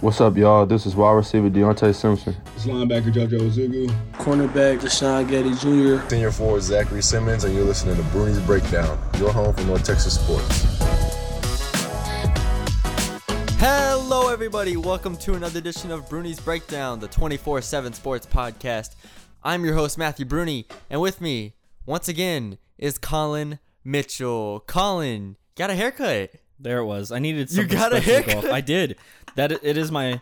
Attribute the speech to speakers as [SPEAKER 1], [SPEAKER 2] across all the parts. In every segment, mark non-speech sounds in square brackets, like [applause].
[SPEAKER 1] What's up, y'all? This is wide receiver Deontay Simpson.
[SPEAKER 2] It's linebacker JoJo Ozugu.
[SPEAKER 3] Cornerback Deshaun Gaddie Jr.
[SPEAKER 4] Senior forward Zachary Simmons, and you're listening to Bruni's Breakdown, your home for North Texas sports.
[SPEAKER 5] Hello, everybody. Welcome to another edition of Bruni's Breakdown, the 24 7 sports podcast. I'm your host, Matthew Bruni, and with me, once again, is Colin Mitchell. Colin, got a haircut.
[SPEAKER 6] There it was. I needed
[SPEAKER 5] some
[SPEAKER 6] You
[SPEAKER 5] got a
[SPEAKER 6] special to go
[SPEAKER 5] haircut?
[SPEAKER 6] off. I did. That it is my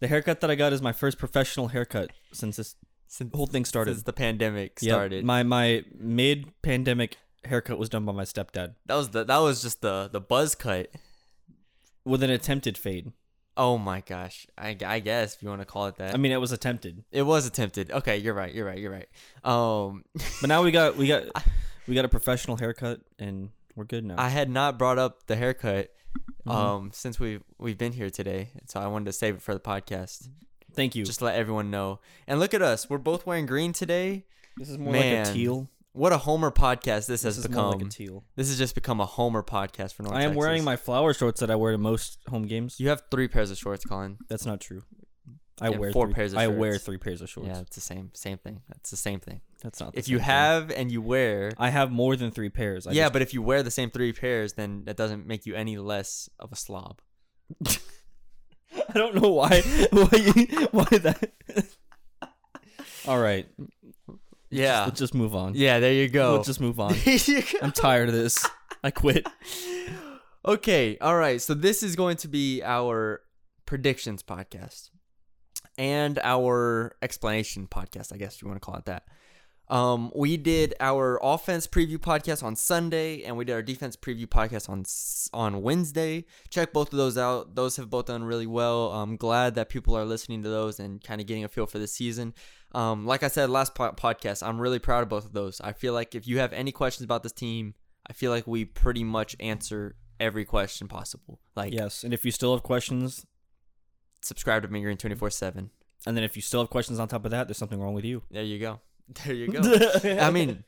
[SPEAKER 6] the haircut that I got is my first professional haircut since this
[SPEAKER 5] Since the
[SPEAKER 6] whole thing started.
[SPEAKER 5] Since the pandemic
[SPEAKER 6] Yep.
[SPEAKER 5] started.
[SPEAKER 6] My my mid pandemic haircut was done by my stepdad
[SPEAKER 5] that was the that was just the the buzz cut.
[SPEAKER 6] with an attempted fade.
[SPEAKER 5] Oh my gosh. I, I guess if you want to call it that.
[SPEAKER 6] I mean, it was attempted,
[SPEAKER 5] it was attempted. Okay, you're right. You're right. You're right. Um [laughs]
[SPEAKER 6] but now we got we got [laughs] we got a professional haircut and we're good now.
[SPEAKER 5] I had not brought up the haircut
[SPEAKER 6] Mhm.
[SPEAKER 5] um since we we've been here today. So I wanted to save it for the podcast.
[SPEAKER 6] Thank you.
[SPEAKER 5] Just to let everyone know. And look at us. We're both wearing green today.
[SPEAKER 6] this is more like a teal.
[SPEAKER 5] What a Homer podcast this,
[SPEAKER 6] This
[SPEAKER 5] has
[SPEAKER 6] is
[SPEAKER 5] become.
[SPEAKER 6] more like a teal.
[SPEAKER 5] this has just become a Homer podcast for North
[SPEAKER 6] I am
[SPEAKER 5] Texas.
[SPEAKER 6] wearing my flower shorts that I wear to most home games.
[SPEAKER 5] You have three pairs of shorts, Colin.
[SPEAKER 6] That's not true. I
[SPEAKER 5] Yeah,
[SPEAKER 6] wear
[SPEAKER 5] four
[SPEAKER 6] three,
[SPEAKER 5] pairs of
[SPEAKER 6] I wear three pairs of shorts.
[SPEAKER 5] Yeah, it's the same same thing. That's the same thing.
[SPEAKER 6] That's not. the
[SPEAKER 5] If you
[SPEAKER 6] thing.
[SPEAKER 5] have and you wear
[SPEAKER 6] I have more than three pairs. I
[SPEAKER 5] Yeah,
[SPEAKER 6] just-
[SPEAKER 5] but if you wear the same three pairs, then that doesn't make you any less of a slob. [laughs]
[SPEAKER 6] I don't know why. [laughs] Why? you- Why that? [laughs] All right.
[SPEAKER 5] Yeah.
[SPEAKER 6] Let's just move on.
[SPEAKER 5] Yeah, there you go.
[SPEAKER 6] Let's just move on.
[SPEAKER 5] There you go.
[SPEAKER 6] I'm tired of this. I quit.
[SPEAKER 5] Okay, all right. So this is going to be our predictions podcast and our explanation podcast, I guess you want to call it that. Um, we did our offense preview podcast on Sunday, and we did our defense preview podcast on on Wednesday. Check both of those out; those have both done really well. I'm glad that people are listening to those and kind of getting a feel for the season. Um, like I said last po- podcast, I'm really proud of both of those. I feel like if you have any questions about this team, I feel like we pretty much answer every question possible. Like,
[SPEAKER 6] Yes. And if you still have questions,
[SPEAKER 5] subscribe to Mean Green 24 7.
[SPEAKER 6] and then if you still have questions on top of that, there's something wrong with you.
[SPEAKER 5] There you go. [laughs] There you go. [laughs] I mean,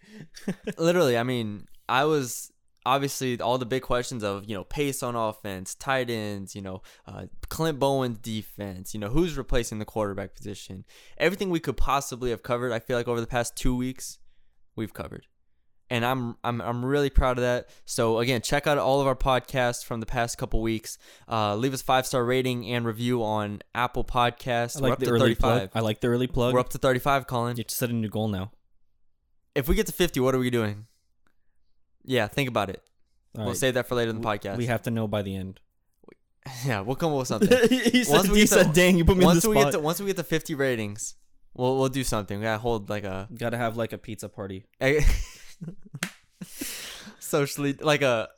[SPEAKER 5] literally, I mean, I was obviously all the big questions of, you know, pace on offense, tight ends, you know, uh, Clint Bowen's defense, you know, who's replacing the quarterback position. Everything we could possibly have covered, I feel like over the past two weeks, we've covered. And I'm I'm I'm really proud of that. So again, check out all of our podcasts from the past couple weeks. Uh, leave us five star rating and review on Apple Podcasts.
[SPEAKER 6] I
[SPEAKER 5] We're
[SPEAKER 6] like
[SPEAKER 5] up
[SPEAKER 6] the
[SPEAKER 5] to
[SPEAKER 6] early
[SPEAKER 5] 35.
[SPEAKER 6] plug. I like the early plug.
[SPEAKER 5] We're up to 35, Colin.
[SPEAKER 6] You have to set a new goal now.
[SPEAKER 5] If we get to 50, what are we doing? Yeah, think about it.
[SPEAKER 6] All
[SPEAKER 5] we'll
[SPEAKER 6] right.
[SPEAKER 5] save that for later in the
[SPEAKER 6] We-
[SPEAKER 5] podcast.
[SPEAKER 6] We have to know by the end. [laughs]
[SPEAKER 5] yeah, we'll come up with [laughs] something.
[SPEAKER 6] he said,
[SPEAKER 5] Once we get to-
[SPEAKER 6] said dang, you put me on the
[SPEAKER 5] once we get
[SPEAKER 6] spot.
[SPEAKER 5] to once we get to 50 ratings, we'll we'll do something. We gotta hold like a,
[SPEAKER 6] Gotta have like a pizza party. [laughs]
[SPEAKER 5] socially like a.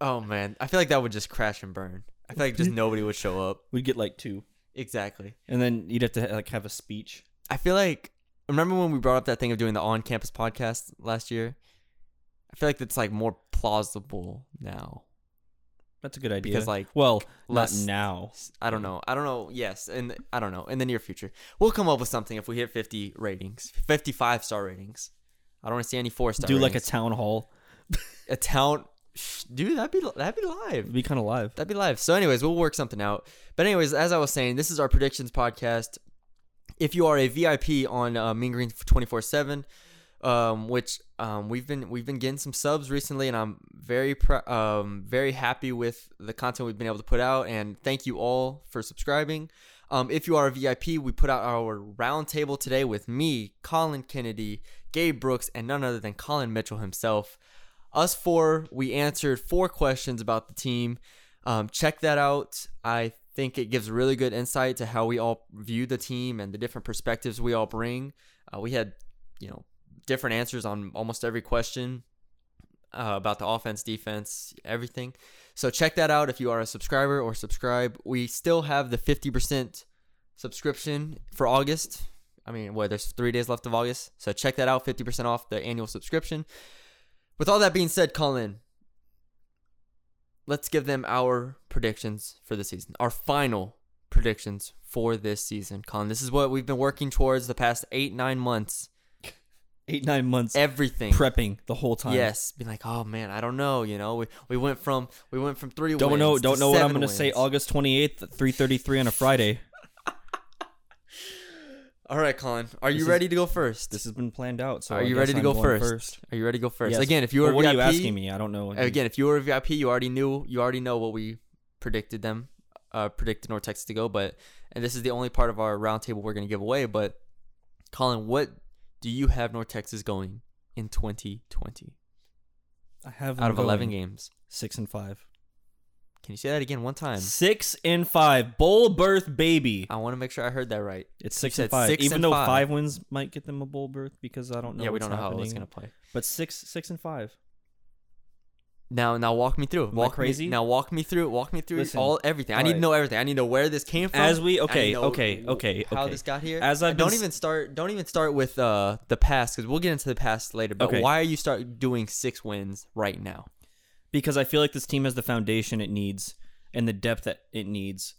[SPEAKER 5] Oh man, I feel like that would just crash and burn. I feel like just nobody would show up.
[SPEAKER 6] We'd get like two.
[SPEAKER 5] Exactly.
[SPEAKER 6] And then you'd have to like have a speech.
[SPEAKER 5] I feel like remember when we brought up that thing of doing the on-campus podcast last year. I feel like it's like more plausible now
[SPEAKER 6] That's a good idea.
[SPEAKER 5] because like
[SPEAKER 6] well,
[SPEAKER 5] less-
[SPEAKER 6] not now.
[SPEAKER 5] I don't know. I don't know. Yes, and I don't know. In the near future, we'll come up with something if we hit 50 ratings, 55 star ratings. I don't want to see any four star.
[SPEAKER 6] Do like a town hall.
[SPEAKER 5] a town, Shh, dude. That'd be that'd be live.
[SPEAKER 6] It'd be kind of live.
[SPEAKER 5] That'd be live. So, anyways, we'll work something out. But anyways, as I was saying, this is our predictions podcast. If you are a VIP on uh, Mean Green 24 seven, um, which um, we've been we've been getting some subs recently, and I'm very pr- um, very happy with the content we've been able to put out. And thank you all for subscribing. Um, if you are a VIP, we put out our roundtable today with me, Colin Kennedy, Gabe Brooks, and none other than Colin Mitchell himself. Us four, we answered four questions about the team. Um, check that out. I think it gives really good insight to how we all view the team and the different perspectives we all bring. Uh, we had, you know, different answers on almost every question uh, about the offense, defense, everything. So check that out if you are a subscriber or subscribe. We still have the 50% subscription for August. I mean, what, there's three days left of August. So check that out 50% off the annual subscription. With all that being said, Colin, let's give them our predictions for the season. Our final predictions for this season. Colin, this is what we've been working towards the past eight, nine months. [laughs]
[SPEAKER 6] eight nine months
[SPEAKER 5] everything.
[SPEAKER 6] prepping the whole time.
[SPEAKER 5] Yes, be like, oh man, I don't know. You know, we, we went from we went from three.
[SPEAKER 6] Don't
[SPEAKER 5] wins
[SPEAKER 6] know. Don't know what I'm gonna say. August 28th, at 3:33 on a Friday.
[SPEAKER 5] All right, Colin, are you
[SPEAKER 6] This is-
[SPEAKER 5] ready to go first?
[SPEAKER 6] This has been planned out. So
[SPEAKER 5] are you ready to
[SPEAKER 6] I'm
[SPEAKER 5] go
[SPEAKER 6] going
[SPEAKER 5] first? Are you ready to go first?
[SPEAKER 6] Yes.
[SPEAKER 5] Again, if you were
[SPEAKER 6] Well, what
[SPEAKER 5] a
[SPEAKER 6] are you asking me? I don't know.
[SPEAKER 5] Again, if you were a VIP, you already knew. You already know what we predicted them, uh, predicted North Texas to go. But and this is the only part of our roundtable we're gonna give away. But Colin, what do you have North Texas going in 2020
[SPEAKER 6] I have
[SPEAKER 5] out of
[SPEAKER 6] them
[SPEAKER 5] 11 games?
[SPEAKER 6] six and five.
[SPEAKER 5] Can you say that again one time?
[SPEAKER 6] Six and five. Bowl berth, baby.
[SPEAKER 5] I want to make sure I heard that right.
[SPEAKER 6] It's six and five.
[SPEAKER 5] six
[SPEAKER 6] Even
[SPEAKER 5] and
[SPEAKER 6] though
[SPEAKER 5] five.
[SPEAKER 6] wins might get them a bowl berth because I don't know.
[SPEAKER 5] yeah, we
[SPEAKER 6] what's
[SPEAKER 5] don't know how
[SPEAKER 6] happening.
[SPEAKER 5] it's gonna play.
[SPEAKER 6] But six, six and five.
[SPEAKER 5] Now, now walk me through. it.
[SPEAKER 6] Am I
[SPEAKER 5] Walk
[SPEAKER 6] crazy?
[SPEAKER 5] Me, now walk me through. it. Walk me through
[SPEAKER 6] Listen,
[SPEAKER 5] all everything. I need to
[SPEAKER 6] alright.
[SPEAKER 5] know everything. I need to know where this came from.
[SPEAKER 6] As we-
[SPEAKER 5] I need
[SPEAKER 6] okay,
[SPEAKER 5] to know
[SPEAKER 6] okay, okay,
[SPEAKER 5] How
[SPEAKER 6] okay.
[SPEAKER 5] this got here.
[SPEAKER 6] As I've
[SPEAKER 5] don't
[SPEAKER 6] s-
[SPEAKER 5] even start. Don't even start with uh the past because we'll get into the past later. But
[SPEAKER 6] Okay.
[SPEAKER 5] why are you start doing six wins right now?
[SPEAKER 6] Because I feel like this team has the foundation it needs and the depth that it needs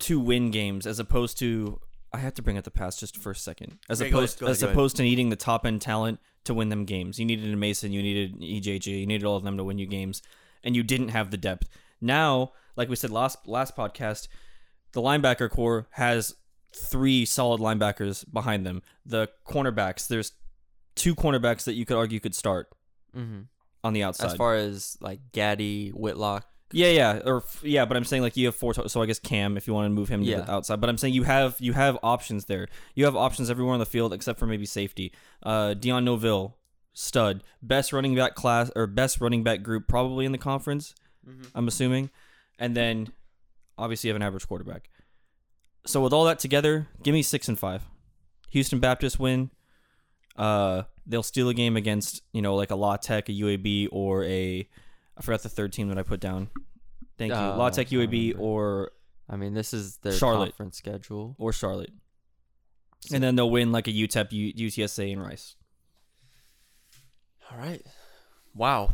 [SPEAKER 6] to win games, as opposed to I have to bring up the past just for a second. As
[SPEAKER 5] Okay,
[SPEAKER 6] opposed
[SPEAKER 5] ahead, ahead,
[SPEAKER 6] as opposed to needing the top end talent to win them games. You needed a Mason, you needed EJJ, you needed all of them to win you games, and you didn't have the depth. Now, like we said last last podcast, the linebacker core has three solid linebackers behind them. The cornerbacks, there's two cornerbacks that you could argue could start
[SPEAKER 5] Mm-hmm.
[SPEAKER 6] On the outside.
[SPEAKER 5] As far as like Gaddie, Whitlock.
[SPEAKER 6] Yeah, yeah, or yeah, but I'm saying like you have four. To- so I guess Cam, if you want to move him to
[SPEAKER 5] Yeah.
[SPEAKER 6] the outside, but I'm saying you have you have options there. You have options everywhere on the field except for maybe safety. Uh, Dion Novil, stud, best running back class or best running back group probably in the conference. I'm assuming, and then obviously you have an average quarterback. So with all that together, give me six and five. Houston Baptist win. Uh, they'll steal a game against you know like a La Tech, a UAB, or a I forgot the third team that I put down. Thank you, La
[SPEAKER 5] Uh,
[SPEAKER 6] Tech, UAB, or
[SPEAKER 5] I mean, this is their
[SPEAKER 6] Charlotte.
[SPEAKER 5] conference schedule.
[SPEAKER 6] or Charlotte, and then they'll win like a UTEP, U- UTSA, and Rice.
[SPEAKER 5] All right. Wow.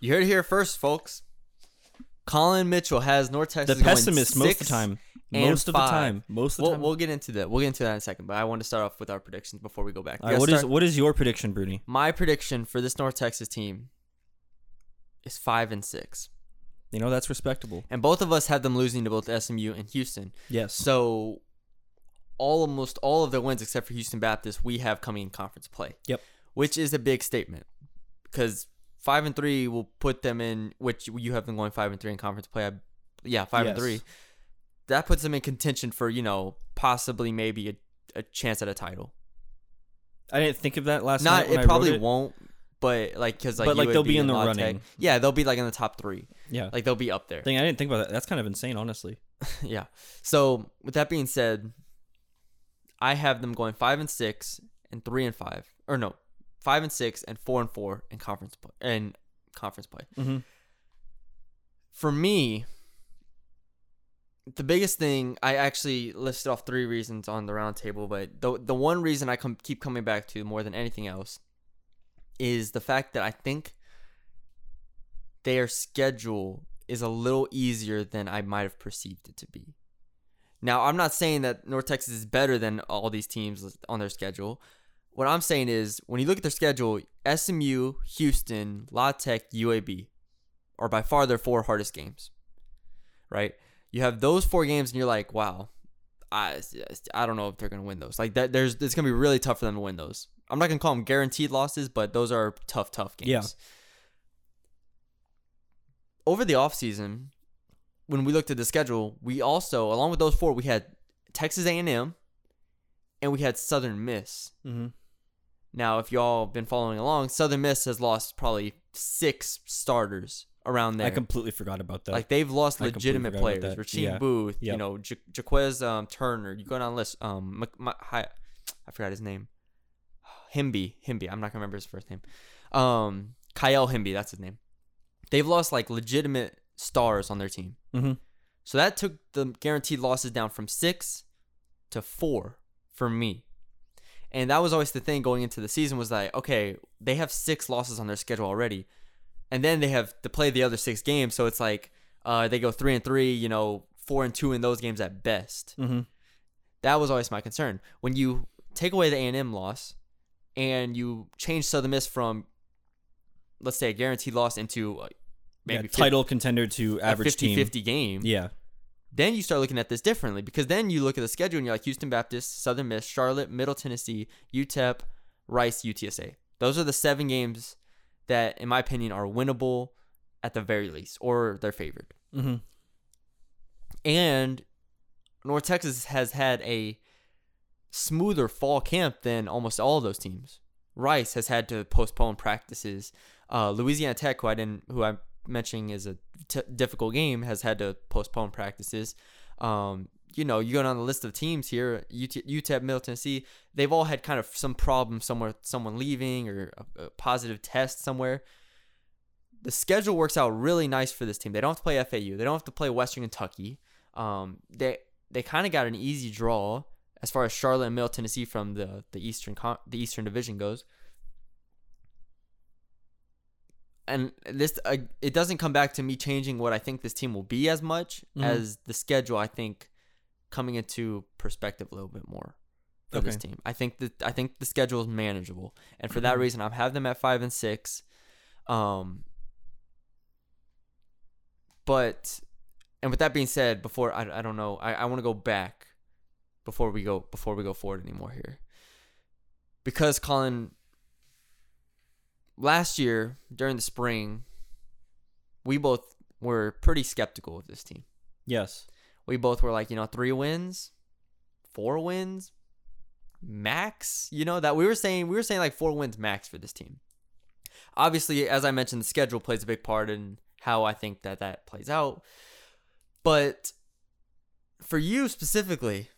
[SPEAKER 5] You heard it here first, folks. Colin Mitchell has North
[SPEAKER 6] The
[SPEAKER 5] Texas. going
[SPEAKER 6] pessimist most of the time. Most of the time. Most of the
[SPEAKER 5] We'll,
[SPEAKER 6] time.
[SPEAKER 5] we'll get into that. We'll get into that in a second. But I want to start off with our predictions before we go back.
[SPEAKER 6] All right, what is
[SPEAKER 5] start-
[SPEAKER 6] what is your prediction, Bruni?
[SPEAKER 5] my prediction for this North Texas team? Is five and six,
[SPEAKER 6] You know that's respectable.
[SPEAKER 5] and both of us have them losing to both SMU and Houston.
[SPEAKER 6] Yes.
[SPEAKER 5] So, all, almost all of their wins except for Houston Baptist, we have coming in conference play.
[SPEAKER 6] Yep.
[SPEAKER 5] Which is a big statement because five and three will put them in. Which you have them going five and three in conference play. I, yeah, five and three. That puts them in contention for you know possibly maybe a, a chance at a title.
[SPEAKER 6] I didn't think of that last
[SPEAKER 5] Not
[SPEAKER 6] night. when
[SPEAKER 5] it
[SPEAKER 6] I
[SPEAKER 5] probably
[SPEAKER 6] it.
[SPEAKER 5] won't, but like because like
[SPEAKER 6] But, like, they'll be in the
[SPEAKER 5] La Tech-
[SPEAKER 6] running.
[SPEAKER 5] Yeah, they'll be like in the top three.
[SPEAKER 6] Yeah.
[SPEAKER 5] Like they'll be up there.
[SPEAKER 6] Thing I didn't think about that. That's kind of insane, honestly. [laughs]
[SPEAKER 5] yeah. So with that being said, I have them going five and six and three and five, or no, five and six and four and four in conference play. And conference play.
[SPEAKER 6] Mhm.
[SPEAKER 5] For me, the biggest thing I actually listed off three reasons on the round table, but the the one reason I com- keep coming back to more than anything else is the fact that I think their schedule is a little easier than I might have perceived it to be. Now, I'm not saying that North Texas is better than all these teams on their schedule. What I'm saying is, when you look at their schedule, SMU, Houston, La Tech, UAB are by far their four hardest games. Right? You have those four games, and you're like, wow, I, I don't know if they're gonna win those. Like that, there's it's gonna be really tough for them to win those. I'm not gonna call them guaranteed losses, but those are tough, tough games.
[SPEAKER 6] Yeah.
[SPEAKER 5] Over the offseason, when we looked at the schedule, we also, along with those four, we had Texas A&M, and we had Southern Miss.
[SPEAKER 6] Mm-hmm.
[SPEAKER 5] Now, if y'all have been following along, Southern Miss has lost probably six starters around there.
[SPEAKER 6] I completely forgot about that.
[SPEAKER 5] Like they've lost
[SPEAKER 6] I
[SPEAKER 5] legitimate players. Rasheed
[SPEAKER 6] Yeah.
[SPEAKER 5] Booth, you know, J- Jaquez um, Turner. You go down the list. Um, my, hi, I forgot his name. Himby, Himby. I'm not gonna remember his first name. Um, Kyle Himby. That's his name. They've lost like legitimate stars on their team.
[SPEAKER 6] mm-hmm.
[SPEAKER 5] So that took the guaranteed losses down from six to four for me. And that was always the thing going into the season was like, okay, they have six losses on their schedule already. And then they have to play the other six games. So it's like uh, they go three and three, you know, four and two in those games at best.
[SPEAKER 6] Mm-hmm.
[SPEAKER 5] That was always my concern. When you take away the A and M loss, and you change Southern Miss from, let's say, a guaranteed loss into uh,
[SPEAKER 6] Yeah,
[SPEAKER 5] maybe
[SPEAKER 6] title contender to average
[SPEAKER 5] 50
[SPEAKER 6] team.
[SPEAKER 5] 50 game.
[SPEAKER 6] Yeah.
[SPEAKER 5] Then you start looking at this differently because then you look at the schedule and you're like Houston Baptist, Southern Miss, Charlotte, Middle Tennessee, UTEP, Rice, UTSA. Those are the seven games that, in my opinion, are winnable at the very least, or they're favored.
[SPEAKER 6] Mm-hmm.
[SPEAKER 5] And North Texas has had a smoother fall camp than almost all of those teams. Rice has had to postpone practices. Uh, Louisiana Tech, who I didn't, who I'm mentioning is a t- difficult game, has had to postpone practices. Um, you know, you go down the list of teams here, UT, UTEP, Middle Tennessee, they've all had kind of some problem somewhere, someone leaving or a, a positive test somewhere. The schedule works out really nice for this team. They don't have to play FAU. They don't have to play Western Kentucky. Um, they they kind of got an easy draw as far as Charlotte and Middle Tennessee from the the Eastern the Eastern Division goes. And this uh, it doesn't come back to me changing what I think this team will be as much
[SPEAKER 6] Mhm.
[SPEAKER 5] as the schedule. I think coming into perspective a little bit more for this team. I think that I think the schedule is manageable, and for that reason, I'm having them at five and six. Um, but and with that being said, before I, I don't know, I, I want to go back before we go before we go forward anymore here. Because Colin last year during the spring, we both were pretty skeptical of this team.
[SPEAKER 6] Yes.
[SPEAKER 5] We both were like, you know, three wins, four wins, max. You know, that we were saying we were saying like four wins max for this team. Obviously, as I mentioned, the schedule plays a big part in how I think that that plays out. But for you specifically,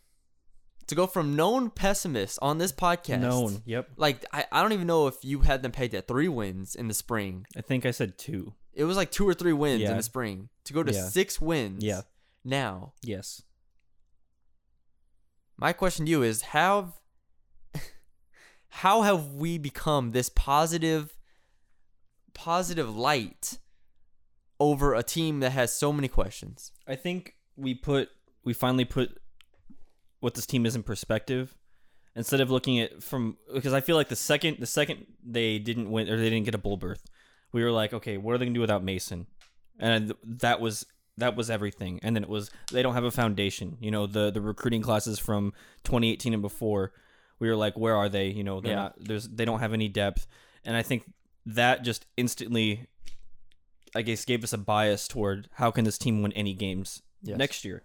[SPEAKER 5] to go from known pessimists on this podcast,
[SPEAKER 6] Known. Yep.
[SPEAKER 5] like I, I don't even know if you had them pegged at three wins in the spring.
[SPEAKER 6] I think I said two.
[SPEAKER 5] It was like two or three wins in the spring to go to
[SPEAKER 6] Yeah.
[SPEAKER 5] six wins.
[SPEAKER 6] Yeah.
[SPEAKER 5] Now,
[SPEAKER 6] Yes.
[SPEAKER 5] my question to you is how [laughs] how have we become this positive positive light over a team that has so many questions?
[SPEAKER 6] I think we put we finally put what this team is in perspective instead of looking at from because I feel like the second the second they didn't win or they didn't get a bowl berth, we were like, okay, what are they gonna do without Mason? And that was that was everything. And then it was they don't have a foundation. You know, the the recruiting classes from 2018 and before, we were like, where are they? You know, they're
[SPEAKER 5] Yeah.
[SPEAKER 6] not there's they don't have any depth. And I think that just instantly I guess gave us a bias toward how can this team win any games
[SPEAKER 5] Yes.
[SPEAKER 6] next year.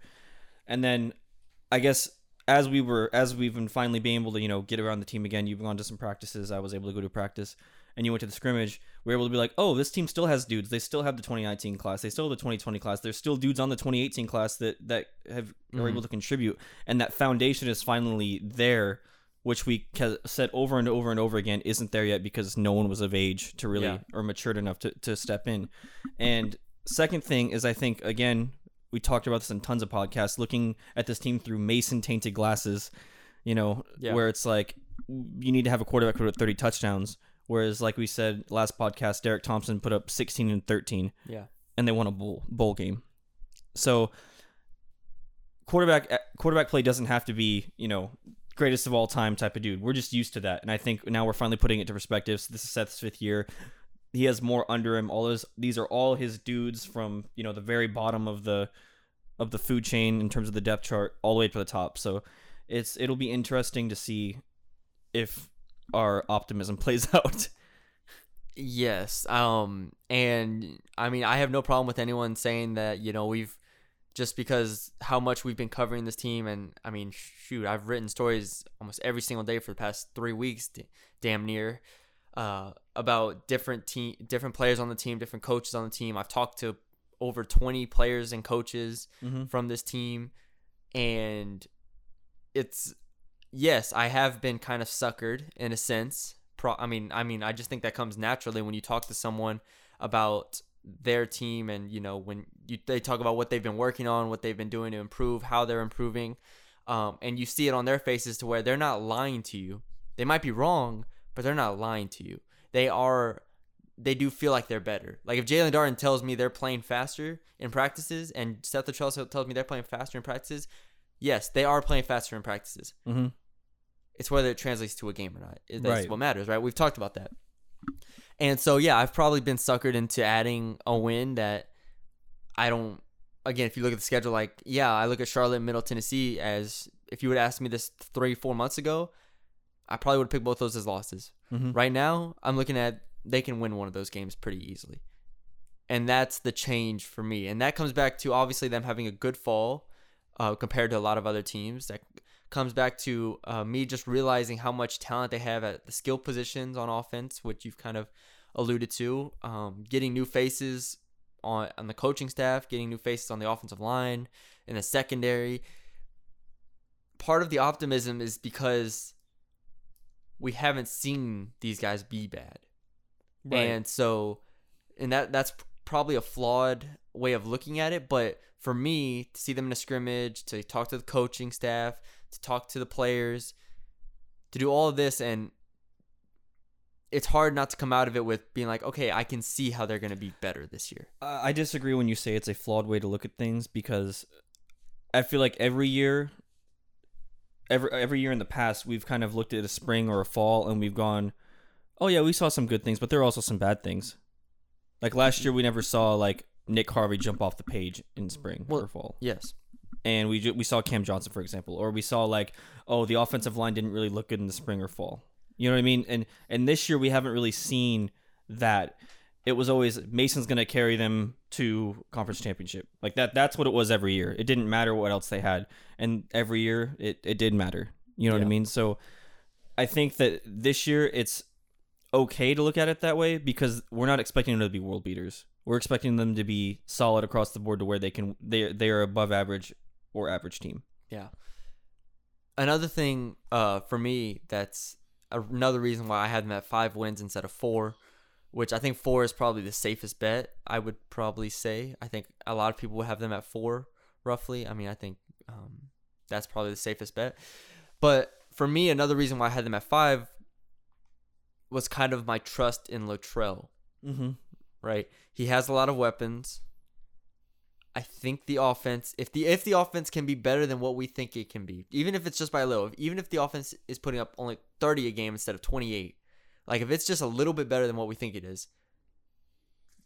[SPEAKER 6] And then I guess as we were as we've been finally being able to, you know, get around the team again, you've gone to some practices, I was able to go to practice and you went to the scrimmage, we were able to be like, oh, this team still has dudes. They still have the 2019 class. They still have the 2020 class. There's still dudes on the 2018 class that that have are mm-hmm. able to contribute, and that foundation is finally there, which we said over and over and over again isn't there yet because no one was of age to really
[SPEAKER 5] Yeah.
[SPEAKER 6] or matured enough to to step in. And second thing is, I think again we talked about this in tons of podcasts, looking at this team through Mason tainted glasses. You know,
[SPEAKER 5] Yeah.
[SPEAKER 6] where it's like you need to have a quarterback with 30 touchdowns. Whereas, like we said last podcast, Derek Thompson put up 16 and 13,
[SPEAKER 5] Yeah.
[SPEAKER 6] and they won a bowl bowl game. So, quarterback eh, quarterback play doesn't have to be you know greatest of all time type of dude. We're just used to that, and I think now we're finally putting it to perspective. So this is Seth's fifth year. He has more under him. All his these are all his dudes from you know the very bottom of the of the food chain in terms of the depth chart, all the way to the top. So it's it'll be interesting to see if our optimism [laughs] plays out.
[SPEAKER 5] Yes. Um and I mean I have no problem with anyone saying that, you know, we've just because how much we've been covering this team and I mean shoot, I've written stories almost every single day for the past 3 weeks d- damn near uh about different team different players on the team, different coaches on the team. I've talked to over 20 players and coaches
[SPEAKER 6] Mhm.
[SPEAKER 5] from this team and it's yes, I have been kind of suckered in a sense. Pro- I mean, I mean, I just think that comes naturally when you talk to someone about their team, and you know, when you they talk about what they've been working on, what they've been doing to improve, how they're improving, um, and you see it on their faces to where they're not lying to you. They might be wrong, but they're not lying to you. They are. They do feel like they're better. Like if Jaelon Darden tells me they're playing faster in practices, and Seth Littrell tells me they're playing faster in practices, yes, they are playing faster in practices
[SPEAKER 6] Mm-hmm.
[SPEAKER 5] It's whether it translates to a game or not. That's
[SPEAKER 6] Right.
[SPEAKER 5] what matters, right? We've talked about that. And so yeah, I've probably been suckered into adding a win that I don't. Again, if you look at the schedule, like yeah, I look at Charlotte, Middle Tennessee as if you would ask me this three, four months ago, I probably would pick both those as losses.
[SPEAKER 6] Mhm.
[SPEAKER 5] Right now, I'm looking at they can win one of those games pretty easily, and that's the change for me. And that comes back to obviously them having a good fall uh, compared to a lot of other teams. That comes back to uh, me just realizing how much talent they have at the skill positions on offense, which you've kind of alluded to. Um, getting new faces on on the coaching staff, getting new faces on the offensive line, in the secondary. Part of the optimism is because we haven't seen these guys be bad. And so, and that that's probably a flawed way of looking at it. But for me, to see them in a scrimmage, to talk to the coaching staff, to talk to the players, to do all of this, and it's hard not to come out of it with being like, okay, I can see how they're going to be better this year.
[SPEAKER 6] Uh, I disagree when you say it's a flawed way to look at things because I feel like every year, every every year in the past, we've kind of looked at a spring or a fall and we've gone, oh yeah, we saw some good things, but there are also some bad things. Like last year, we never saw like Nick Harvey jump off the page in spring
[SPEAKER 5] Well-
[SPEAKER 6] or fall,
[SPEAKER 5] Yes.
[SPEAKER 6] and we ju- we saw Cam Johnson for example, or we saw like oh the offensive line didn't really look good in the spring or fall. You know what I mean? And and this year we haven't really seen that. It was always Mason's gonna carry them to conference championship. Like that. That's what it was every year. It didn't matter what else they had, and every year it it did matter. You know what I mean? So I think that this year it's okay to look at it that way because we're not expecting them to be world beaters. We're expecting them to be solid across the board to where they can they they are above average or average team.
[SPEAKER 5] Yeah. Another thing uh, for me that's another reason why I had them at five wins instead of four, which I think four is probably the safest bet. I would probably say. I think a lot of people would have them at four, roughly. I mean, I think um, that's probably the safest bet. But for me, another reason why I had them at five was kind of my trust in Littrell
[SPEAKER 6] Mm-hmm.
[SPEAKER 5] right? He has a lot of weapons. I think the offense, if the if the offense can be better than what we think it can be, even if it's just by a little, even if the offense is putting up only 30 a game instead of 28, like if it's just a little bit better than what we think it is,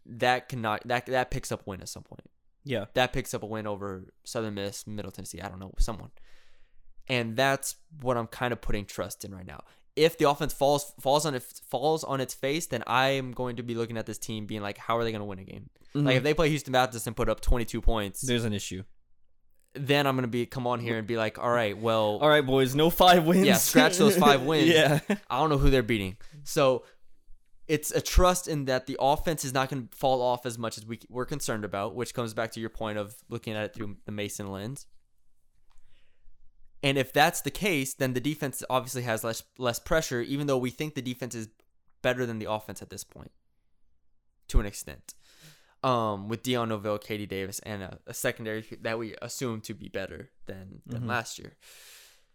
[SPEAKER 5] that cannot that that picks up win at some point.
[SPEAKER 6] Yeah.
[SPEAKER 5] That picks up a win over Southern Miss, Middle Tennessee, I don't know, someone. And that's what I'm kind of putting trust in right now. If the offense falls falls on it falls on its face, then I am going to be looking at this team being like, how are they going to win a game? Like mm-hmm. if they play Houston Baptist and put up 22 points,
[SPEAKER 6] There's an issue.
[SPEAKER 5] Then I'm going to be come on here and be like, all right, well,
[SPEAKER 6] All right, boys, no five wins.
[SPEAKER 5] Yeah, scratch those five [laughs] wins.
[SPEAKER 6] yeah.
[SPEAKER 5] I don't know who they're beating. So it's a trust in that the offense is not going to fall off as much as we, we're concerned about, which comes back to your point of looking at it through the Mason lens. And if that's the case, then the defense obviously has less less pressure, even though we think the defense is better than the offense at this point, to an extent. Um, with Dion Novil, KD Davis, and a, a secondary that we assume to be better than than
[SPEAKER 6] Mhm.
[SPEAKER 5] last year.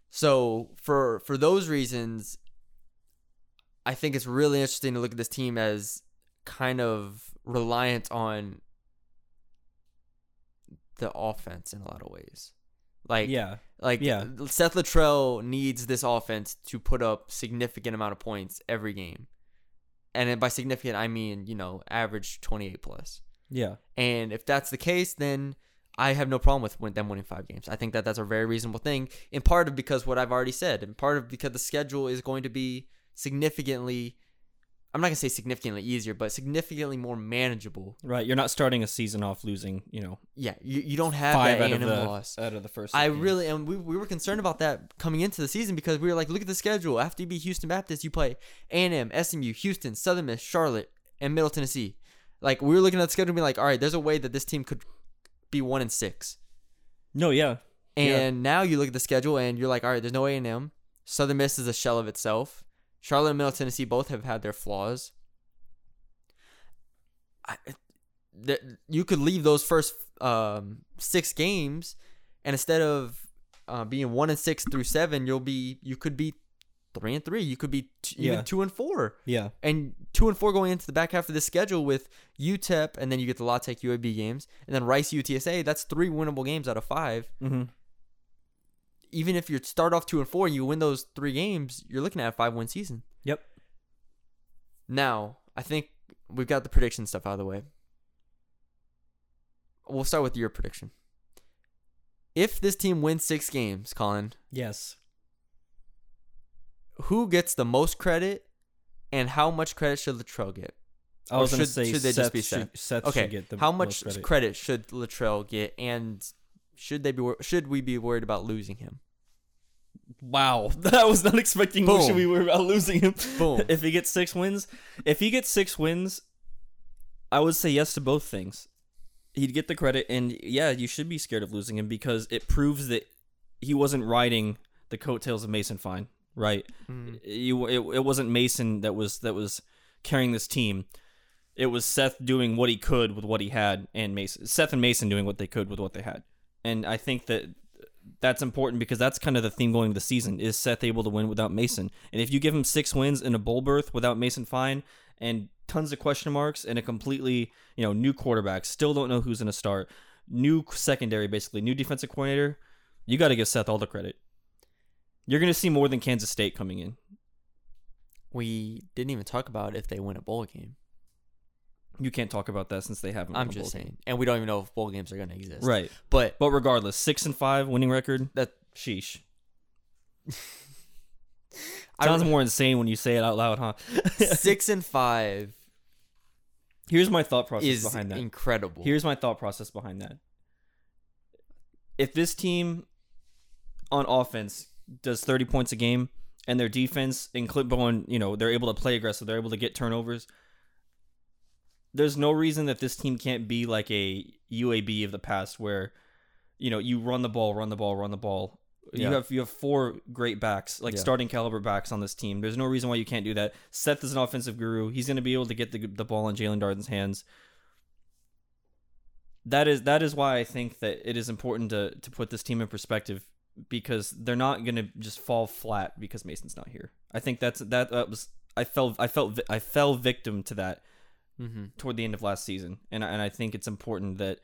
[SPEAKER 5] So for for those reasons, I think it's really interesting to look at this team as kind of reliant on the offense in a lot of ways. Like
[SPEAKER 6] Yeah.
[SPEAKER 5] like
[SPEAKER 6] Yeah.
[SPEAKER 5] Seth Littrell needs this offense to put up significant amount of points every game. And by significant I mean, you know, average 28 plus.
[SPEAKER 6] Yeah.
[SPEAKER 5] And if that's the case, then I have no problem with them winning five games. I think that that's a very reasonable thing. In part of because what I've already said, and part of because the schedule is going to be significantly, I'm not gonna say significantly easier, but significantly more manageable.
[SPEAKER 6] Right. You're not starting a season off losing, you know,
[SPEAKER 5] Yeah, you, you don't have
[SPEAKER 6] five
[SPEAKER 5] that
[SPEAKER 6] out of the
[SPEAKER 5] loss.
[SPEAKER 6] out of the first.
[SPEAKER 5] I
[SPEAKER 6] games.
[SPEAKER 5] really and we, we were concerned about that coming into the season because we were like, look at the schedule. After you beat Houston Baptist, you play A&M, SMU, Houston, Southern Miss, Charlotte, and Middle Tennessee. Like we were looking at the schedule and be like, all right, there's a way that this team could be one and six.
[SPEAKER 6] No, yeah. Yeah.
[SPEAKER 5] And now you look at the schedule and you're like, all right, there's no A&M. Southern Miss is a shell of itself. Charlotte and Middle Tennessee both have had their flaws. I, th- you could leave those first um, six games, and instead of uh, being one and six through seven, you'll be you could be three and three. You could be t- even
[SPEAKER 6] Yeah.
[SPEAKER 5] two and four
[SPEAKER 6] Yeah.
[SPEAKER 5] and two and four going into the back half of the schedule with UTEP, and then you get the La Tech UAB games, and then Rice UTSA. That's three winnable games out of five.
[SPEAKER 6] Mm-hmm.
[SPEAKER 5] even if you start off two and four and you win those three games, you're looking at a five win season.
[SPEAKER 6] Yep.
[SPEAKER 5] Now, I think we've got the prediction stuff out of the way. We'll start with your prediction. If this team wins six games, Colin,
[SPEAKER 6] Yes.
[SPEAKER 5] Who gets the most credit and how much credit should Littrell get?
[SPEAKER 6] I was gonna say
[SPEAKER 5] should they
[SPEAKER 6] Seth
[SPEAKER 5] just be
[SPEAKER 6] should,
[SPEAKER 5] Seth?
[SPEAKER 6] Seth
[SPEAKER 5] Okay,
[SPEAKER 6] should get the
[SPEAKER 5] how much
[SPEAKER 6] credit.
[SPEAKER 5] credit. should Littrell get, and should they be should we be worried about losing him?
[SPEAKER 6] Wow, [laughs] I was not expecting.
[SPEAKER 5] Boom.
[SPEAKER 6] Should we worry about losing him?
[SPEAKER 5] Boom. [laughs]
[SPEAKER 6] if he gets six wins, if he gets six wins, I would say yes to both things. He'd get the credit, and yeah, you should be scared of losing him because it proves that he wasn't riding the coattails of Mason Fine, right?
[SPEAKER 5] Mm.
[SPEAKER 6] You, it, it wasn't Mason that was that was carrying this team. It was Seth doing what he could with what he had, and Mason, Seth and Mason doing what they could with what they had. And I think that that's important because that's kind of the theme going into the season. Is Seth able to win without Mason? And if you give him six wins in a bowl berth without Mason Fine and tons of question marks and a completely, you know, new quarterback, still don't know who's going to start, new secondary, basically, new defensive coordinator, you got to give Seth all the credit. You're going to see more than Kansas State coming in.
[SPEAKER 5] We didn't even talk about if they win a bowl game.
[SPEAKER 6] You can't talk about that since they haven't.
[SPEAKER 5] I'm
[SPEAKER 6] won a
[SPEAKER 5] just
[SPEAKER 6] bowl
[SPEAKER 5] saying, and we don't even know if bowl games are going to exist.
[SPEAKER 6] right?
[SPEAKER 5] But
[SPEAKER 6] But regardless, six and five winning record.
[SPEAKER 5] that
[SPEAKER 6] Sheesh. [laughs] Sounds more insane when you say it out loud, huh? [laughs]
[SPEAKER 5] six and five
[SPEAKER 6] Here's my thought process behind that.
[SPEAKER 5] incredible.
[SPEAKER 6] Here's my thought process behind that. If this team on offense does 30 points a game and their defense and clip going, you know, they're able to play aggressive, they're able to get turnovers. There's no reason that this team can't be like a UAB of the past where, you know, you run the ball, run the ball, run the ball. You have you have four great backs, like
[SPEAKER 5] Yeah.
[SPEAKER 6] starting caliber backs on this team. There's no reason why you can't do that. Seth is an offensive guru. He's going to be able to get the the ball in Jaelon Darden's hands that is that is why I think that it is important to to put this team in perspective because they're not going to just fall flat because Mason's not here. I think that's that, that was I felt I felt I fell victim to that
[SPEAKER 5] mm-hmm.
[SPEAKER 6] toward the end of last season, and I- and I think it's important that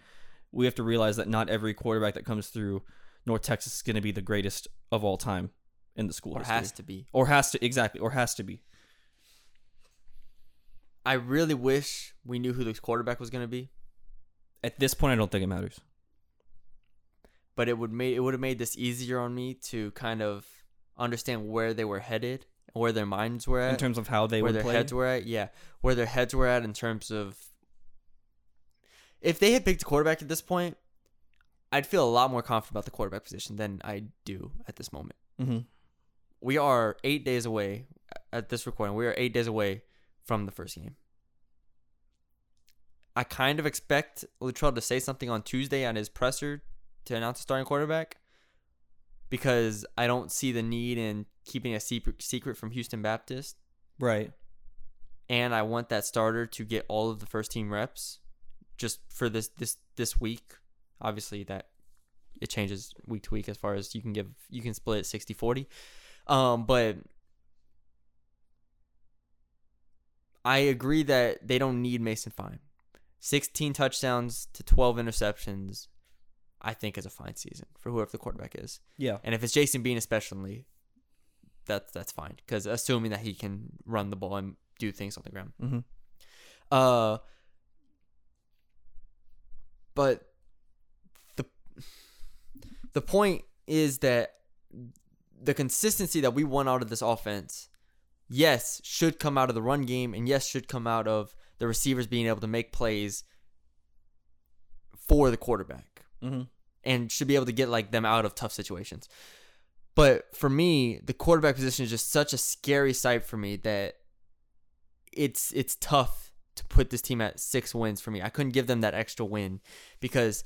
[SPEAKER 6] we have to realize that not every quarterback that comes through North Texas is going to be the greatest of all time in the school
[SPEAKER 5] or
[SPEAKER 6] history.
[SPEAKER 5] has to be.
[SPEAKER 6] or has to exactly or has to be.
[SPEAKER 5] I really wish we knew who the quarterback was going to be,
[SPEAKER 6] At this point, I don't think it matters.
[SPEAKER 5] But it would made it would have made this easier on me to kind of understand where they were headed, where their minds were at,
[SPEAKER 6] In terms of how they
[SPEAKER 5] were
[SPEAKER 6] where
[SPEAKER 5] their
[SPEAKER 6] play,
[SPEAKER 5] heads were at. Yeah, where their heads were at in terms of if they had picked a quarterback at this point, I'd feel a lot more confident about the quarterback position than I do at this moment.
[SPEAKER 6] hmm
[SPEAKER 5] We are eight days away at this recording. We are eight days away from the first game. I kind of expect Littrell to say something on Tuesday on his presser to announce a starting quarterback because I don't see the need in keeping a secret from Houston Baptist,
[SPEAKER 6] right.
[SPEAKER 5] and I want that starter to get all of the first team reps just for this this this week. Obviously that it changes week to week as far as you can give you can split it 60-40. Um but I agree that they don't need Mason Fine. 16 touchdowns to 12 interceptions I think is a fine season for whoever the quarterback is.
[SPEAKER 6] Yeah.
[SPEAKER 5] And if it's Jason Bean especially, that's that's fine because assuming that he can run the ball and do things on the ground.
[SPEAKER 6] hmm
[SPEAKER 5] Uh, but the the point is that the consistency that we want out of this offense, yes, should come out of the run game, and yes, should come out of the receivers being able to make plays for the quarterback
[SPEAKER 6] hmm
[SPEAKER 5] and should be able to get like them out of tough situations. But for me, the quarterback position is just such a scary sight for me that it's it's tough to put this team at six wins for me. I couldn't give them that extra win because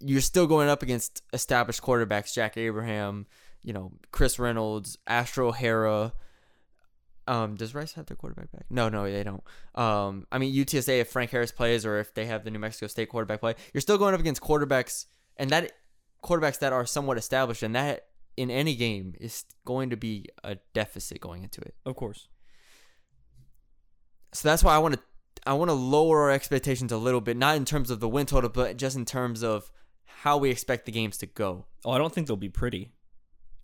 [SPEAKER 5] you're still going up against established quarterbacks, Jack Abraham, you know, Chris Reynolds, Asher O'Hara. Um, does Rice have their quarterback back? No, no, they don't. Um, I mean UTSA if Frank Harris plays or if they have the New Mexico State quarterback play, you're still going up against quarterbacks and that quarterbacks that are somewhat established and that in any game is going to be a deficit going into it.
[SPEAKER 6] Of course.
[SPEAKER 5] So that's why I want to I want to lower our expectations a little bit, not in terms of the win total, but just in terms of how we expect the games to go.
[SPEAKER 6] Oh, I don't think they'll be pretty.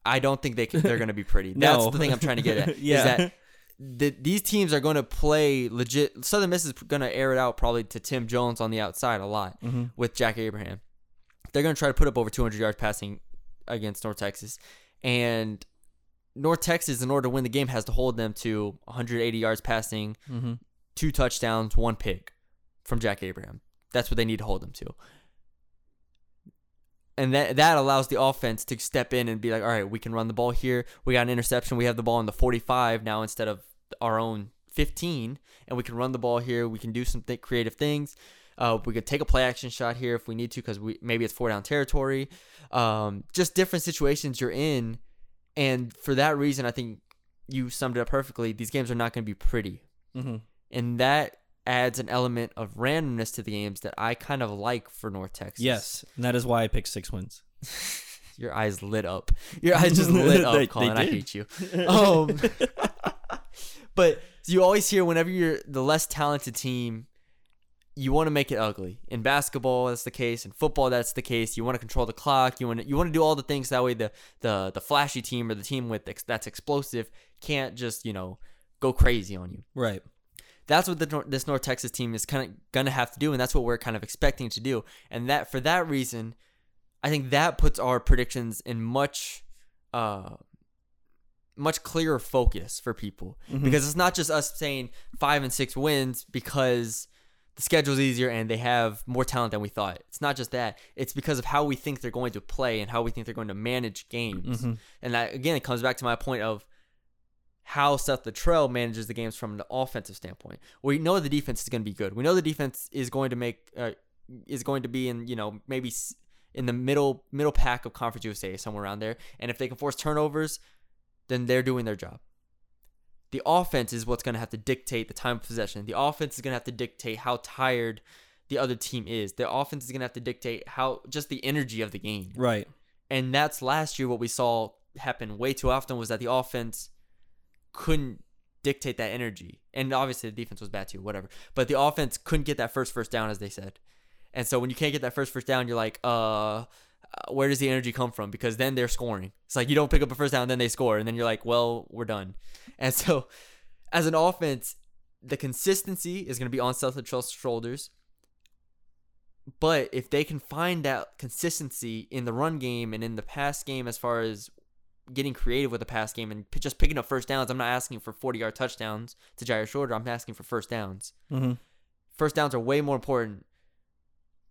[SPEAKER 5] I don't think they can, they're going to be pretty. [laughs] That's
[SPEAKER 6] No.
[SPEAKER 5] the thing I'm trying to get at.
[SPEAKER 6] Yeah. [laughs]
[SPEAKER 5] Is that the, these teams are going to play legit. Southern Miss is going to air it out probably to Tim Jones on the outside a lot
[SPEAKER 6] Mm-hmm.
[SPEAKER 5] with Jack Abraham. They're going to try to put up over 200 yards passing against North Texas, and North Texas, in order to win the game, has to hold them to 180 yards passing,
[SPEAKER 6] Mm-hmm.
[SPEAKER 5] two touchdowns, one pick from Jack Abraham. That's what they need to hold them to. And that that allows the offense to step in and be like, all right, we can run the ball here. We got an interception. We have the ball in the 45 now instead of our own 15, and we can run the ball here. We can do some th- creative things. Uh, we could take a play action shot here if we need to because we maybe it's four down territory. Um, just different situations you're in, and for that reason, I think you summed it up perfectly. These games are not going to be pretty
[SPEAKER 6] Mm-hmm.
[SPEAKER 5] and that adds an element of randomness to the games that I kind of like for North Texas.
[SPEAKER 6] Yes, and that is why I picked six wins. [laughs]
[SPEAKER 5] your eyes lit up. Your eyes just [laughs] lit up,
[SPEAKER 6] they
[SPEAKER 5] Colin. I hate you. [laughs] Um, but you always hear whenever you're the less talented team, you want to make it ugly. In basketball, that's the case. In football, that's the case. You want to control the clock. You want to, you want to do all the things that way. The the the flashy team or the team with ex- that's explosive can't just you know go crazy on you.
[SPEAKER 6] Right.
[SPEAKER 5] That's what the, this North Texas team is kind of gonna have to do, and that's what we're kind of expecting to do. And that for that reason, I think that puts our predictions in much, uh, much clearer focus for people because it's not just us saying five and six wins because the schedule's easier and they have more talent than we thought. It's not just that; it's because of how we think they're going to play and how we think they're going to manage games. And that again, it comes back to my point of how Seth Littrell manages the games from an offensive standpoint. We know the defense is going to be good. We know the defense is going to make uh, is going to be in you know maybe in the middle middle pack of Conference USA somewhere around there. And if they can force turnovers, then they're doing their job. The offense is what's going to have to dictate the time of possession. The offense is going to have to dictate how tired the other team is. The offense is going to have to dictate how just the energy of the game.
[SPEAKER 6] Right.
[SPEAKER 5] And that's last year what we saw happen way too often was that the offense couldn't dictate that energy. And obviously the defense was bad too, whatever. But the offense couldn't get that first first down as they said. And so when you can't get that first first down, you're like, uh, where does the energy come from? Because then they're scoring. It's like you don't pick up a first down, then they score, and then you're like, well, we're done. And so, as an offense, the consistency is going to be on Littrell's shoulders. But if they can find that consistency in the run game and in the pass game, as far as getting creative with the pass game and p- just picking up first downs, I'm not asking for 40 yard touchdowns to Jyaire Shorter. I'm asking for first downs.
[SPEAKER 6] Mm-hmm.
[SPEAKER 5] First downs are way more important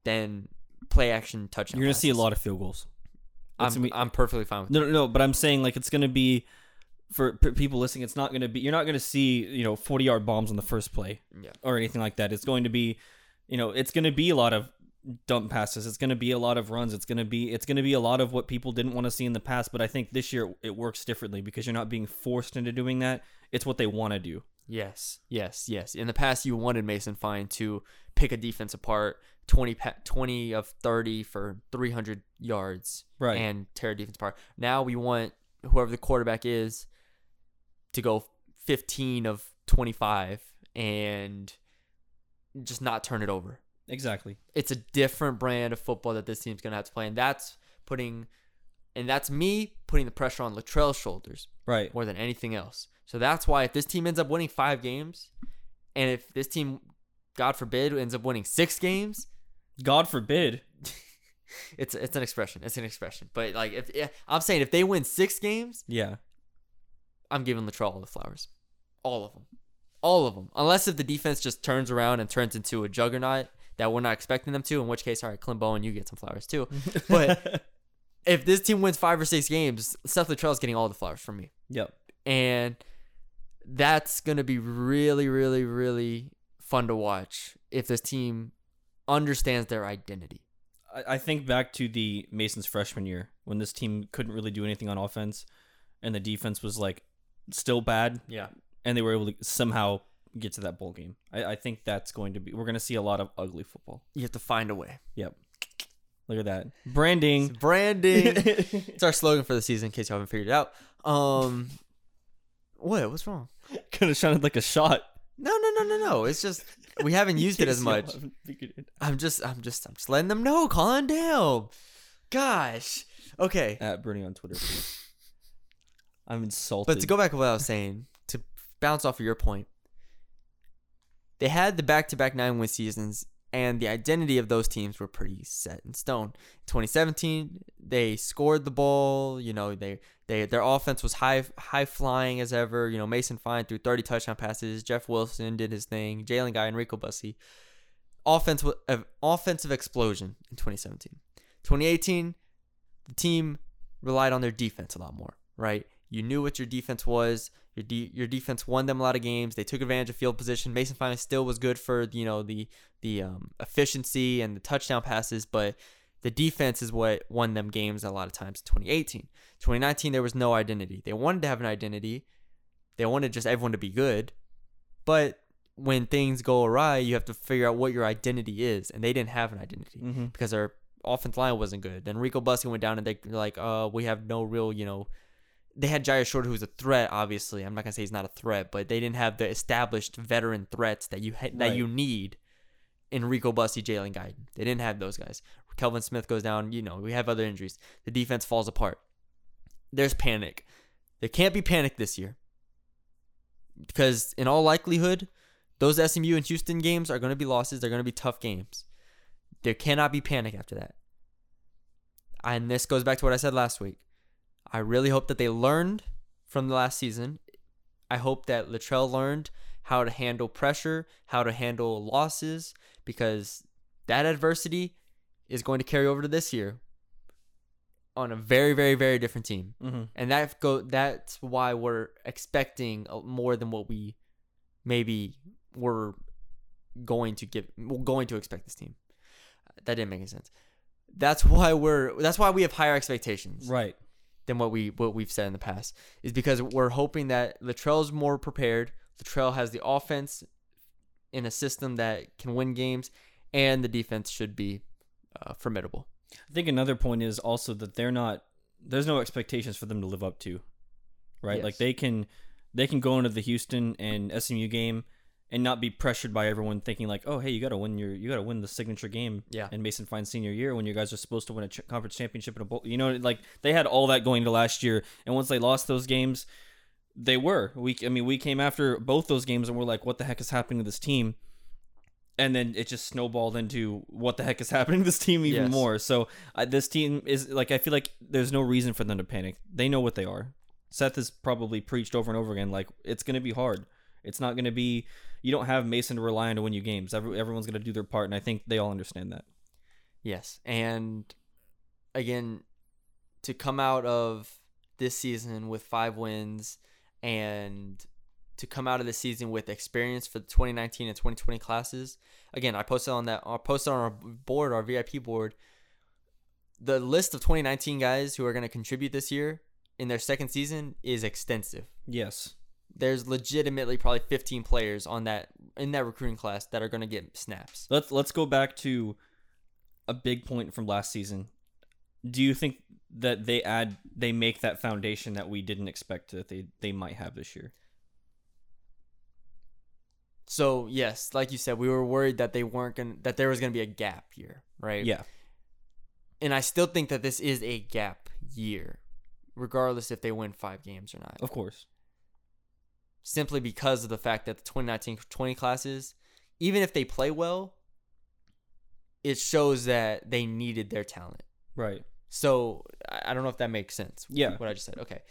[SPEAKER 5] than play action touchdowns.
[SPEAKER 6] You're gonna see a lot of field goals. That's
[SPEAKER 5] I'm,
[SPEAKER 6] be-
[SPEAKER 5] I'm perfectly fine with
[SPEAKER 6] No, no, no. But I'm saying like it's gonna be for p- people listening. It's not gonna be. You're not gonna see you know 40 yard bombs on the first play
[SPEAKER 5] Yeah.
[SPEAKER 6] or anything like that. It's going to be, you know, it's gonna be a lot of dump passes. It's gonna be a lot of runs. It's gonna be it's gonna be a lot of what people didn't want to see in the past. But I think this year it works differently because you're not being forced into doing that. It's what they want to do.
[SPEAKER 5] Yes, yes, yes. In the past, you wanted Mason Fine to pick a defense apart 20, pa- 20 of 30 for 300 yards
[SPEAKER 6] Right.
[SPEAKER 5] and tear a defense apart. Now we want whoever the quarterback is to go 15 of 25 and just not turn it over.
[SPEAKER 6] Exactly.
[SPEAKER 5] It's a different brand of football that this team's going to have to play. And that's putting, and that's me putting the pressure on Littrell's shoulders
[SPEAKER 6] Right.
[SPEAKER 5] more than anything else. So that's why if this team ends up winning five games, and if this team, God forbid, ends up winning six games,
[SPEAKER 6] God forbid. [laughs]
[SPEAKER 5] it's it's an expression. It's an expression. But like if yeah, I'm saying if they win six games,
[SPEAKER 6] Yeah.
[SPEAKER 5] I'm giving Littrell all the flowers, all of them, all of them. Unless if the defense just turns around and turns into a juggernaut that we're not expecting them to, in which case, all right, Clint Bowen, you get some flowers too. [laughs] But if this team wins five or six games, Seth Littrell's getting all the flowers from me.
[SPEAKER 6] Yep.
[SPEAKER 5] and that's going to be really really really fun to watch if this team understands their identity
[SPEAKER 6] I, I think back to the Masons freshman year when this team couldn't really do anything on offense, and the defense was like still bad,
[SPEAKER 5] yeah
[SPEAKER 6] and they were able to somehow get to that bowl game. I, I think that's going to be. We're going to see a lot of ugly football.
[SPEAKER 5] you have to find a way
[SPEAKER 6] Yep. Look at that branding.
[SPEAKER 5] branding [laughs] it's our slogan for the season in case you haven't figured it out um what what's wrong
[SPEAKER 6] Kind of sounded like a shot.
[SPEAKER 5] no no no no no it's just we [laughs] haven't used it as
[SPEAKER 6] In case y'all
[SPEAKER 5] much
[SPEAKER 6] it
[SPEAKER 5] i'm just i'm just i'm just letting them know calm down gosh okay
[SPEAKER 6] At Bernie on Twitter. [laughs] I'm insulted.
[SPEAKER 5] But to go back to what I was saying, to bounce off of your point, they had the back-to-back nine-win seasons, and the identity of those teams were pretty set in stone. 2017, they scored the ball. You know, they they their offense was high high flying as ever. You know, Mason Fine threw 30 touchdown passes. Jeff Wilson did his thing. Jalen Guy, Enrico Bussey. Offense uh, offensive explosion in 2017. 2018, the team relied on their defense a lot more. Right, you knew what your defense was. Your de- your defense won them a lot of games. They took advantage of field position. Mason Fine still was good for you know the the um, efficiency and the touchdown passes, but the defense is what won them games a lot of times. 2018, 2019, there was no identity. They wanted to have an identity. They wanted just everyone to be good, but when things go awry, you have to figure out what your identity is, and they didn't have an identity
[SPEAKER 6] Mhm.
[SPEAKER 5] because their offensive line wasn't good. Then Rico Bussey went down, and they were like, uh, we have no real, you know. They had Jyaire Shorter, who's a threat. Obviously, I'm not gonna say he's not a threat, but they didn't have the established veteran threats that you ha- that
[SPEAKER 6] Right.
[SPEAKER 5] you need in Rico Bussey, Jalen Guyton. They didn't have those guys. Kelvin Smith goes down. You know, we have other injuries. The defense falls apart. There's panic. There can't be panic this year because, in all likelihood, those SMU and Houston games are going to be losses. They're going to be tough games. There cannot be panic after that. And this goes back to what I said last week. I really hope that they learned from the last season. I hope that Littrell learned how to handle pressure, how to handle losses, because that adversity is going to carry over to this year on a very, very, very different team.
[SPEAKER 6] Mhm.
[SPEAKER 5] And that go that's why we're expecting more than what we maybe were going to give going to expect this team. That didn't make any sense. That's why we're that's why we have higher expectations
[SPEAKER 6] Right.
[SPEAKER 5] Than what we what we've said in the past is because we're hoping that Littrell's more prepared. Latrell has the offense in a system that can win games, and the defense should be uh, formidable.
[SPEAKER 6] I think another point is also that they're not. There's no expectations for them to live up to, right? Like they can, they can go into the Houston and SMU game and not be pressured by everyone thinking like, oh, hey, you got to win your, you got to win the signature game.
[SPEAKER 5] Yeah.
[SPEAKER 6] In Mason Fine senior year, when you guys are supposed to win a ch- conference championship and a bowl, you know, like they had all that going to last year, and once they lost those games, they were. We, I mean, we came after both those games and we're like, what the heck is happening to this team? and then it just snowballed into what the heck is [laughs] happening to this team even
[SPEAKER 5] Yes.
[SPEAKER 6] more. So uh, this team is like I feel like there's no reason for them to panic. They know what they are. Seth has probably preached over and over again like it's going to be hard. It's not going to be. You don't have Mason to rely on to win you games. Every, everyone's going to do their part, and I think they all understand that.
[SPEAKER 5] Yes, and again, to come out of this season with five wins and to come out of the season with experience for the 2019 and 2020 classes. Again, I posted on that. I posted on our board, our VIP board, the list of 2019 guys who are going to contribute this year in their second season is extensive.
[SPEAKER 6] Yes.
[SPEAKER 5] There's legitimately probably 15 players on that in that recruiting class that are going to get snaps.
[SPEAKER 6] Let's let's go back to a big point from last season. Do you think that they add they make that foundation that we didn't expect that they they might have this year?
[SPEAKER 5] So yes, like you said, we were worried that they weren't going to that there was gonna be a gap here, right?
[SPEAKER 6] Yeah.
[SPEAKER 5] And I still think that this is a gap year, regardless if they win five games or not.
[SPEAKER 6] Of course.
[SPEAKER 5] Simply because of the fact that the 2019-20 classes, even if they play well, it shows that they needed their talent.
[SPEAKER 6] Right.
[SPEAKER 5] So I I don't know if that makes sense.
[SPEAKER 6] Yeah.
[SPEAKER 5] What I just said. Okay.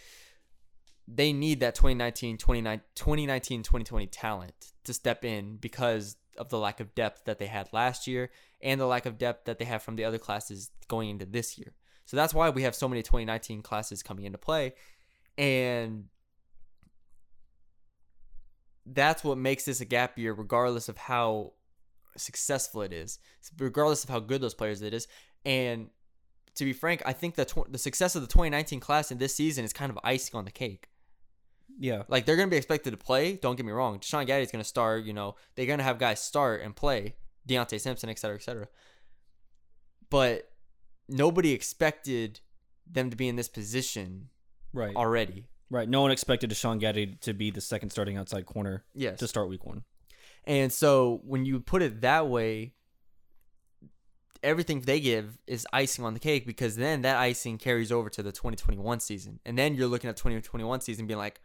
[SPEAKER 5] They need that 2019, 2019, 2020 talent to step in because of the lack of depth that they had last year and the lack of depth that they have from the other classes going into this year. So that's why we have so many 2019 classes coming into play. And that's what makes this a gap year, regardless of how successful it is, regardless of how good those players it is. And to be frank, I think the tw- the success of the 2019 class in this season is kind of icing on the cake.
[SPEAKER 6] Yeah.
[SPEAKER 5] Like they're gonna be expected to play. Don't get me wrong. Deshaun Gaddie's gonna start. You know they're gonna have guys start and play. Deontay Simpson, et cetera, et cetera. But nobody expected them to be in this position
[SPEAKER 6] Right.
[SPEAKER 5] already.
[SPEAKER 6] Right. No one expected Deshaun Gaddie to be the second starting outside corner
[SPEAKER 5] Yes.
[SPEAKER 6] to start week one.
[SPEAKER 5] And so when you put it that way, everything they give is icing on the cake because then that icing carries over to the 2021 season, and then you're looking at 2021 season being like,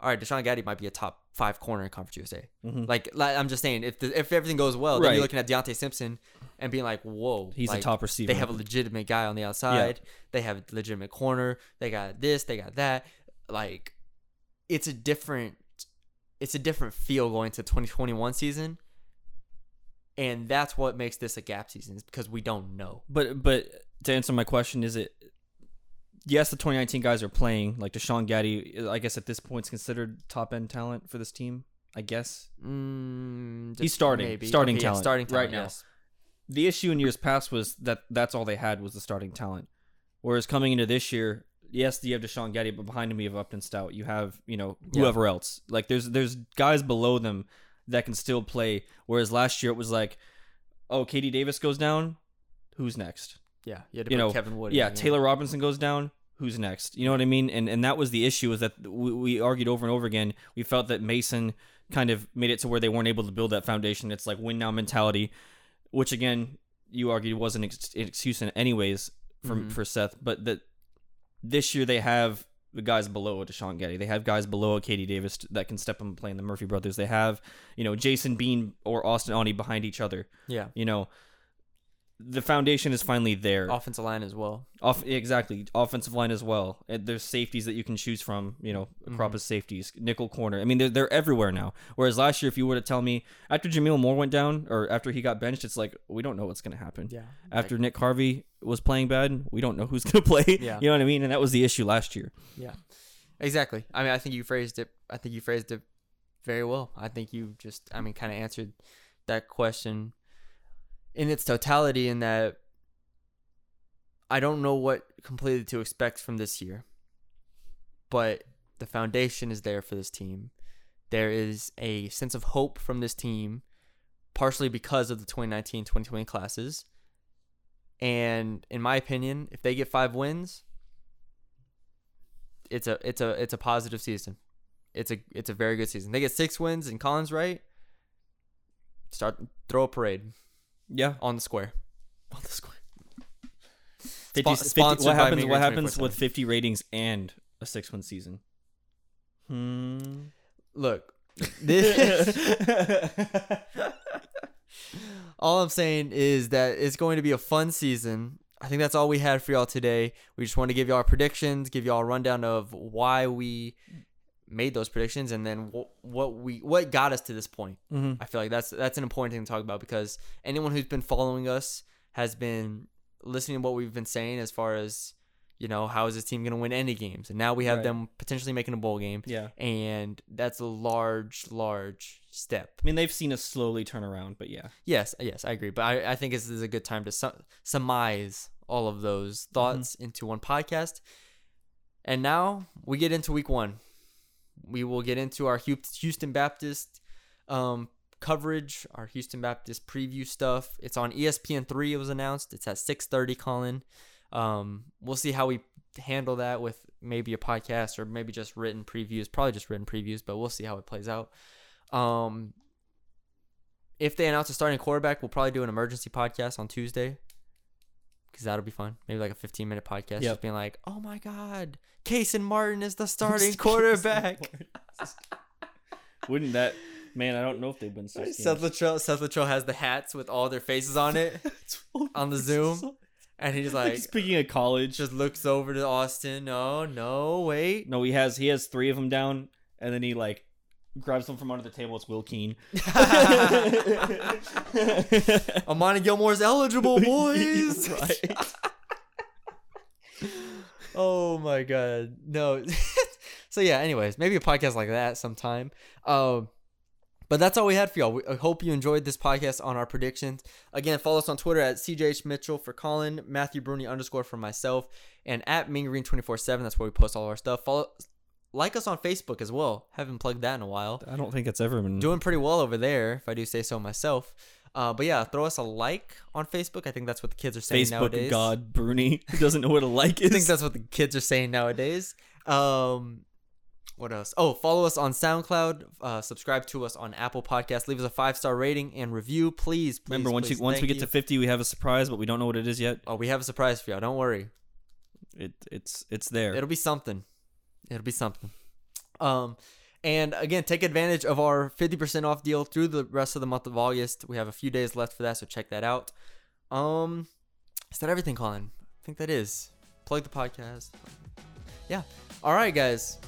[SPEAKER 5] all right, Deshaun Gaddie might be a top five corner in Conference USA. Like, like I'm just saying, if the, if everything goes well, then
[SPEAKER 6] Mm-hmm.
[SPEAKER 5] You're looking at Deontay Simpson and being like, whoa,
[SPEAKER 6] He's a top receiver.
[SPEAKER 5] They have a legitimate guy on the outside. They have a legitimate corner. They got this. They got that. Like, it's a different, it's a different feel going to 2021 season, and that's what makes this a gap season is because we don't know.
[SPEAKER 6] But but to answer my question, is it? Yes, the 2019 guys are playing. Like Deshaun Gaddie, I guess at this point is considered top end talent for this team. I guess
[SPEAKER 5] Mm,
[SPEAKER 6] He's starting- starting
[SPEAKER 5] Okay, yeah,
[SPEAKER 6] talent
[SPEAKER 5] starting talent
[SPEAKER 6] right now.
[SPEAKER 5] yes.
[SPEAKER 6] the issue in years past was that that's all they had was the starting talent. Whereas coming into this year, yes, you have Deshaun Gaddie, but behind him you have Upton Stout. You have you know
[SPEAKER 5] Yeah.
[SPEAKER 6] whoever else. Like there's there's guys below them that can still play. Whereas last year it was like, oh, KD Davis goes down, who's next?
[SPEAKER 5] Yeah, you had to
[SPEAKER 6] you know,
[SPEAKER 5] Kevin Wood.
[SPEAKER 6] yeah,
[SPEAKER 5] in,
[SPEAKER 6] Taylor Robinson goes down. Who's next? You know what I mean? And and that was the issue is that we, we argued over and over again. We felt that Mason kind of made it to where they weren't able to build that foundation. It's like win now mentality, which again you argued was an, ex- an excuse in anyways for
[SPEAKER 5] Mhm.
[SPEAKER 6] for Seth. But that this year they have the guys below Deshaun Gaddie. They have guys below KD Davis that can step up and play in the Murphy brothers. They have you know Jason Bean or Austin Aune behind each other.
[SPEAKER 5] Yeah,
[SPEAKER 6] You know. The foundation is finally there.
[SPEAKER 5] offensive line as well.
[SPEAKER 6] Off exactly offensive line as well. And there's safeties that you can choose from. You know, a crop of safeties, nickel corner. I mean, they're they're everywhere now. Whereas last year, if you were to tell me after Jameel Moore went down or after he got benched, it's like we don't know what's going to happen.
[SPEAKER 5] Yeah,
[SPEAKER 6] After Nick Harvey was playing bad, we don't know who's going [laughs] to play.
[SPEAKER 5] Yeah.
[SPEAKER 6] You know what I mean? And that was the issue last year.
[SPEAKER 5] Yeah, exactly. I mean, I think you phrased it. I think you phrased it very well. I think you just, I mean, kind of answered that question in its totality. In that, I don't know what completely to expect from this year, but the foundation is there for this team. There is a sense of hope from this team, partially because of the 2019-2020 classes. And in my opinion, if they get five wins, it's a it's a it's a positive season. It's a it's a very good season. They get six wins and Collins right. Start throw a parade
[SPEAKER 6] Yeah.
[SPEAKER 5] on the square.
[SPEAKER 6] On the square. [laughs] 50,
[SPEAKER 5] Spo-
[SPEAKER 6] 50
[SPEAKER 5] sponsored
[SPEAKER 6] what happens? What happens
[SPEAKER 5] 24/7.
[SPEAKER 6] with 50 ratings and a six win season? Hmm.
[SPEAKER 5] Look, [laughs] this [laughs] all I'm saying is that it's going to be a fun season. I think that's all we had for y'all today. We just want to give y'all our predictions, give y'all a rundown of why we made those predictions, and then what, what we what got us to this point.
[SPEAKER 6] Mhm.
[SPEAKER 5] I feel like that's that's an important thing to talk about because anyone who's been following us has been listening to what we've been saying as far as you know how is this team going to win any games, and now we have
[SPEAKER 6] Right.
[SPEAKER 5] them potentially making a bowl game
[SPEAKER 6] Yeah.
[SPEAKER 5] and that's a large, large step.
[SPEAKER 6] I mean, they've seen us slowly turn around, but yeah.
[SPEAKER 5] Yes, yes, I agree. But I, I think this is a good time to su- surmise all of those thoughts into one podcast. And now we get into week one. We will get into our Houston Baptist um, coverage, our Houston Baptist preview stuff. It's on ESPN three. It was announced. It's at six thirty. Colin. Um, we'll see how we handle that with maybe a podcast or maybe just written previews. Probably just written previews, but we'll see how it plays out. Um, if they announce a starting quarterback, we'll probably do an emergency podcast on Tuesday because that'll be fun. Maybe like a 15 minute podcast,
[SPEAKER 6] Yep.
[SPEAKER 5] just being like, "Oh my God, Kason Martin is the [laughs] starting quarterback."
[SPEAKER 6] Wouldn't that man? I don't know if they've been six
[SPEAKER 5] Seth
[SPEAKER 6] games.
[SPEAKER 5] Littrell, Seth Littrell has the hats with all their faces on it [laughs] on the Zoom, and [laughs] he's like,
[SPEAKER 6] Speaking of college,
[SPEAKER 5] just looks over to Austin. No, no, wait.
[SPEAKER 6] no, he has he has three of them down, and then he like grabs them from under the table. It's Will Keen. [laughs] [laughs]
[SPEAKER 5] Amani Gilmore's eligible, [laughs] boys.
[SPEAKER 6] right.
[SPEAKER 5] Oh my god. No. so yeah, anyways, maybe a podcast like that sometime. Um but that's all we had for y'all. We, I hope you enjoyed this podcast on our predictions. Again, follow us on Twitter at CJH Mitchell for Colin, Matthew Bruni underscore for myself, and at MeanGreen247. That's where we post all our stuff. Follow like us on Facebook as well. Haven't plugged that in a while.
[SPEAKER 6] I don't think it's ever been.
[SPEAKER 5] Doing pretty well over there, if I do say so myself. Uh, but yeah, throw us a like on Facebook. I think that's what the kids are saying
[SPEAKER 6] Facebook
[SPEAKER 5] nowadays.
[SPEAKER 6] God Bruni who doesn't know what a like is. [laughs]
[SPEAKER 5] I think that's what the kids are saying nowadays. Um, what else? Oh, follow us on SoundCloud. Uh, subscribe to us on Apple Podcasts. Leave us a five star rating and review, please. please
[SPEAKER 6] Remember, once
[SPEAKER 5] please.
[SPEAKER 6] you once we get to 50, we have a surprise, but we don't know what it is yet.
[SPEAKER 5] oh, we have a surprise for y'all. Don't worry.
[SPEAKER 6] It it's it's there.
[SPEAKER 5] It'll be something. It'll be something. Um, and again, take advantage of our 50% off deal through the rest of the month of August. We have a few days left for that, so check that out. Um, is that everything, Colin? I think that is. Plug the podcast. Yeah. All right, guys.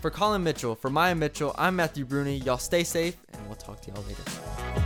[SPEAKER 5] For Colin Mitchell, for Maya Mitchell, I'm Matthew Bruni. Y'all stay safe, and we'll talk to y'all later.